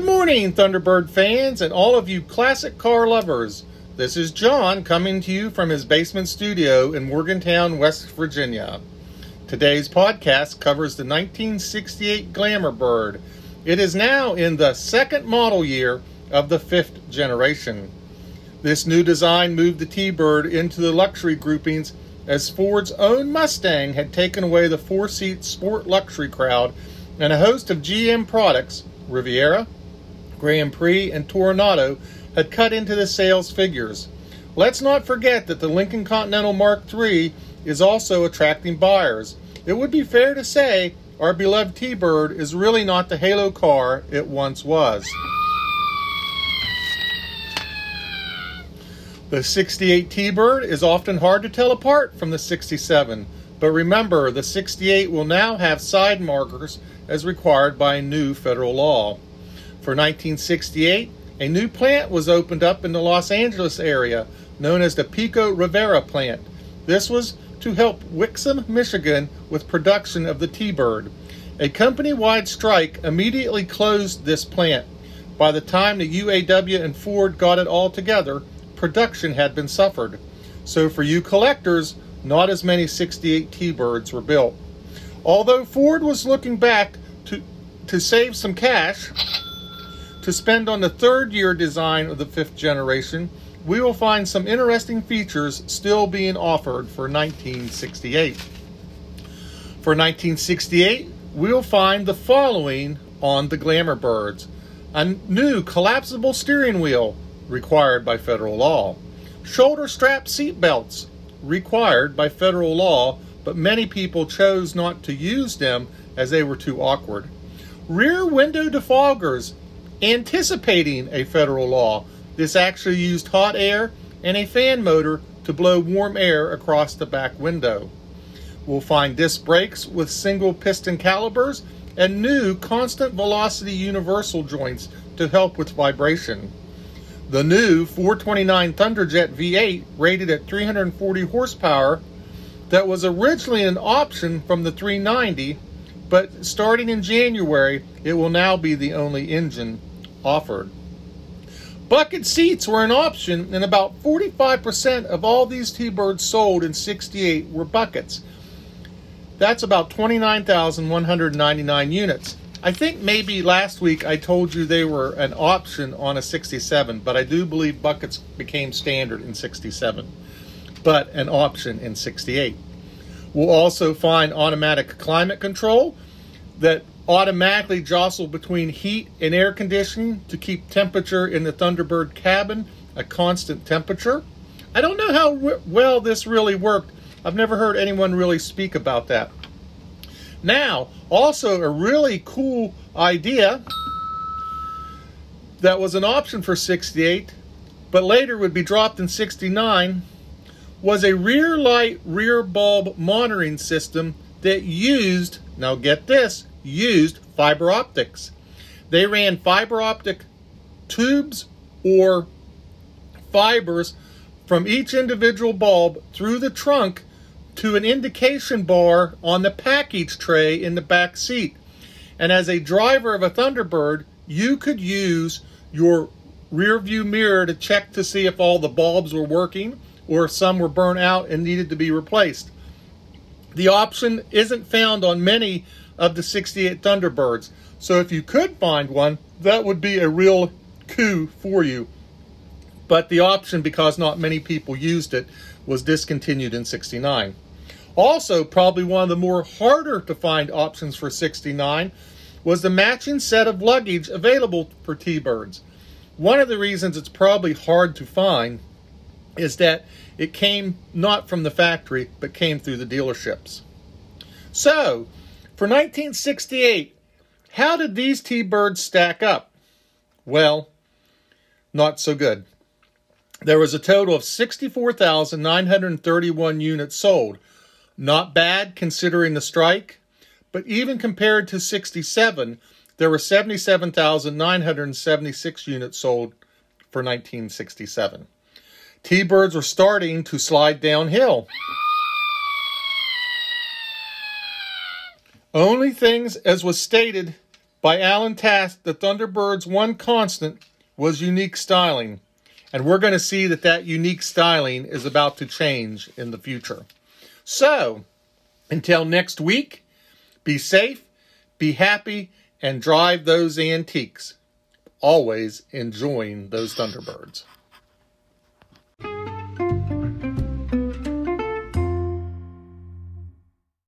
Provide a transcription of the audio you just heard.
Good morning, Thunderbird fans, and all of you classic car lovers. This is John coming to you from his basement studio in Morgantown, West Virginia. Today's podcast covers the 1968 Glamour Bird. It is now in the second model year of the fifth generation. This new design moved the T Bird into the luxury groupings as Ford's own Mustang had taken away the four seat sport luxury crowd, and a host of GM products, Riviera, Grand Prix, and Toronado had cut into the sales figures. Let's not forget that the Lincoln Continental Mark III is also attracting buyers. It would be fair to say our beloved T Bird is really not the halo car it once was. The 68 T Bird is often hard to tell apart from the 67, but remember the 68 will now have side markers as required by new federal law. For 1968, a new plant was opened up in the Los Angeles area known as the Pico Rivera plant. This was to help Wixom, Michigan with production of the T-Bird. A company-wide strike immediately closed this plant. By the time the UAW and Ford got it all together, production had been suffered. So for you collectors, not as many 68 T-Birds were built. Although Ford was looking back to, to save some cash, to spend on the third year design of the fifth generation, we will find some interesting features still being offered for 1968. For 1968, we'll find the following on the Glamour Birds a new collapsible steering wheel required by federal law, shoulder strap seat belts required by federal law, but many people chose not to use them as they were too awkward. Rear window defoggers anticipating a federal law. This actually used hot air and a fan motor to blow warm air across the back window. We'll find disc brakes with single piston calipers and new constant velocity universal joints to help with vibration. The new 429 Thunderjet V8 rated at 340 horsepower that was originally an option from the 390, but starting in January, it will now be the only engine offered. Bucket seats were an option, and about 45% of all these T Birds sold in 68 were buckets. That's about 29,199 units. I think maybe last week I told you they were an option on a 67, but I do believe buckets became standard in 67, but an option in 68. We'll also find automatic climate control that automatically jostle between heat and air conditioning to keep temperature in the Thunderbird cabin a constant temperature. I don't know how well this really worked. I've never heard anyone really speak about that. Now, also a really cool idea that was an option for 68, but later would be dropped in 69, was a rear light rear bulb monitoring system that used, now get this, used fiber optics. They ran fiber optic tubes or fibers from each individual bulb through the trunk to an indication bar on the package tray in the back seat. And as a driver of a Thunderbird, you could use your rear view mirror to check to see if all the bulbs were working or if some were burnt out and needed to be replaced. The option isn't found on many of the 68 Thunderbirds. So if you could find one, that would be a real coup for you. But the option, because not many people used it, was discontinued in 69. Also, probably one of the more harder to find options for 69 was the matching set of luggage available for T Birds. One of the reasons it's probably hard to find is that it came not from the factory, but came through the dealerships. So, for 1968, how did these T Birds stack up? Well, not so good. There was a total of 64,931 units sold. Not bad considering the strike, but even compared to 67, there were 77,976 units sold for 1967. T Birds were starting to slide downhill. Only things as was stated By Alan Tast, the Thunderbird's one constant was unique styling. And we're going to see that that unique styling is about to change in the future. So, until next week, be safe, be happy, and drive those antiques. Always enjoying those Thunderbirds.